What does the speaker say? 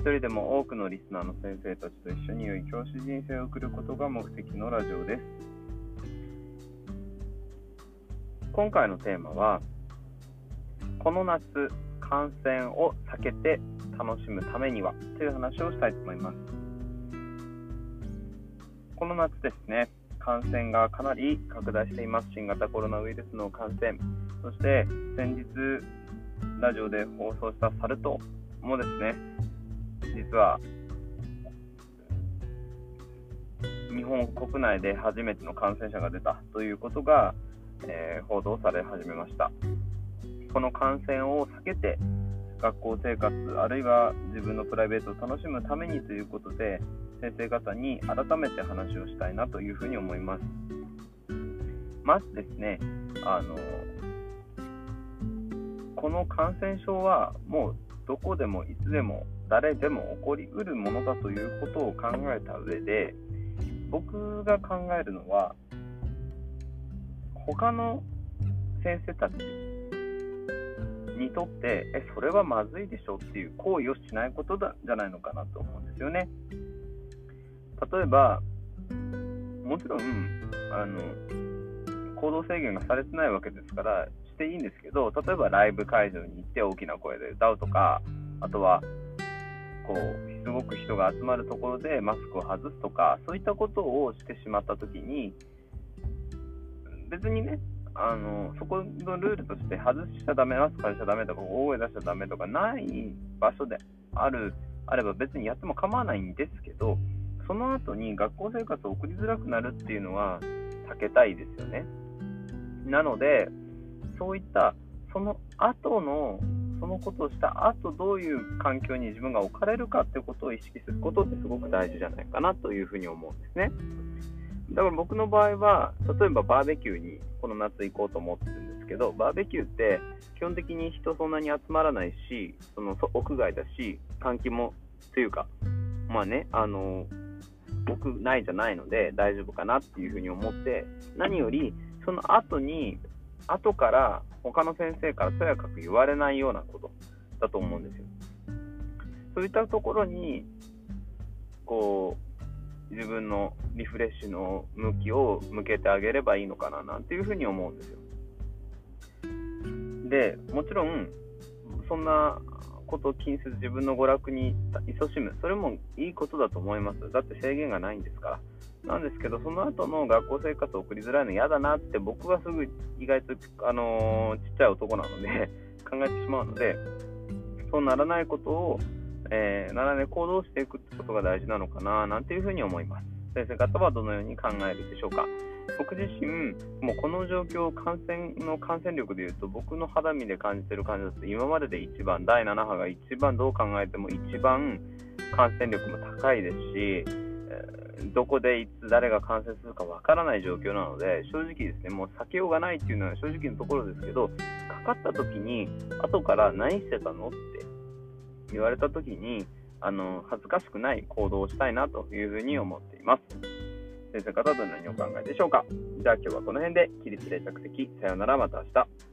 一人でも多くのリスナーの先生たちと一緒に良い教師人生を送ることが目的のラジオです。今回のテーマは、この夏、感染を避けて楽しむためにはという話をしたいと思います。この夏ですね、感染がかなり拡大しています。新型コロナウイルスの感染、そして先日、ラジオで放送したサル痘もですね、実は日本国内で初めての感染者が出たということが、えー、報道され始めました。この感染を避けて学校生活あるいは自分のプライベートを楽しむためにということで先生方に改めて話をしたいなというふうに思います。まずですねあのこの感染症はもうどこでもいつでも誰でも起こりうるものだということを考えた上で僕が考えるのは他の先生たちにとってえそれはまずいでしょっていう行為をしないことだじゃないのかなと思うんですよね。例えばもちろんあの行動制限がされてないわけですからしていいんですけど例えばライブ会場に行って大きな声で歌うとかあとはこうすごく人が集まるところでマスクを外すとかそういったことをしてしまった時に別にねあのそこのルールとして外しちゃダメマスク外しちゃダメとか大声出しちゃダメとかない場所であるあれば別にやっても構わないんですけどその後に学校生活を送りづらくなるっていうのは避けたいですよね。なのでそういったその後のそのことをした後どういう環境に自分が置かれるかっていうことを意識することってすごく大事じゃないかなというふうに思うんですね。だから僕の場合は例えばバーベキューにこの夏行こうと思ってるんですけどバーベキューって基本的に人そんなに集まらないしその屋外だし換気もというかまあねあの屋内じゃないので大丈夫かなっていうふうに思って何よりその後に後から他の先生からとやかく言われないようなことだと思うんですよ。そういったところに、こう、自分のリフレッシュの向きを向けてあげればいいのかななんていうふうに思うんですよ。で、もちろん、そんなことを気にせず自分の娯楽に勤しむ、それもいいことだと思います。だって制限がないんですから。なんですけど、その後の学校生活を送りづらいの嫌だなって僕はすぐ意外と、あのー、ちっちゃい男なので 考えてしまうので、そうならないことを、えー、ならない行動していくってことが大事なのかななんていうふうに思います。先生方はどのように考えるでしょうか？僕自身、もうこの状況、感染の感染力でいうと、僕の肌身で感じてる感じだと、今までで一番、第7波が一番どう考えても一番感染力も高いですし、どこでいつ誰が感染するかわからない状況なので、正直ですね、もう避けようがないっていうのは正直なところですけど、かかった時に、後から何してたのって言われた時に、あの恥ずかしくない行動をしたいなというふうに思っています。先生方はどのようにお考えでしょうかじゃあ今日はこの辺で起立例着席。さようならまた明日。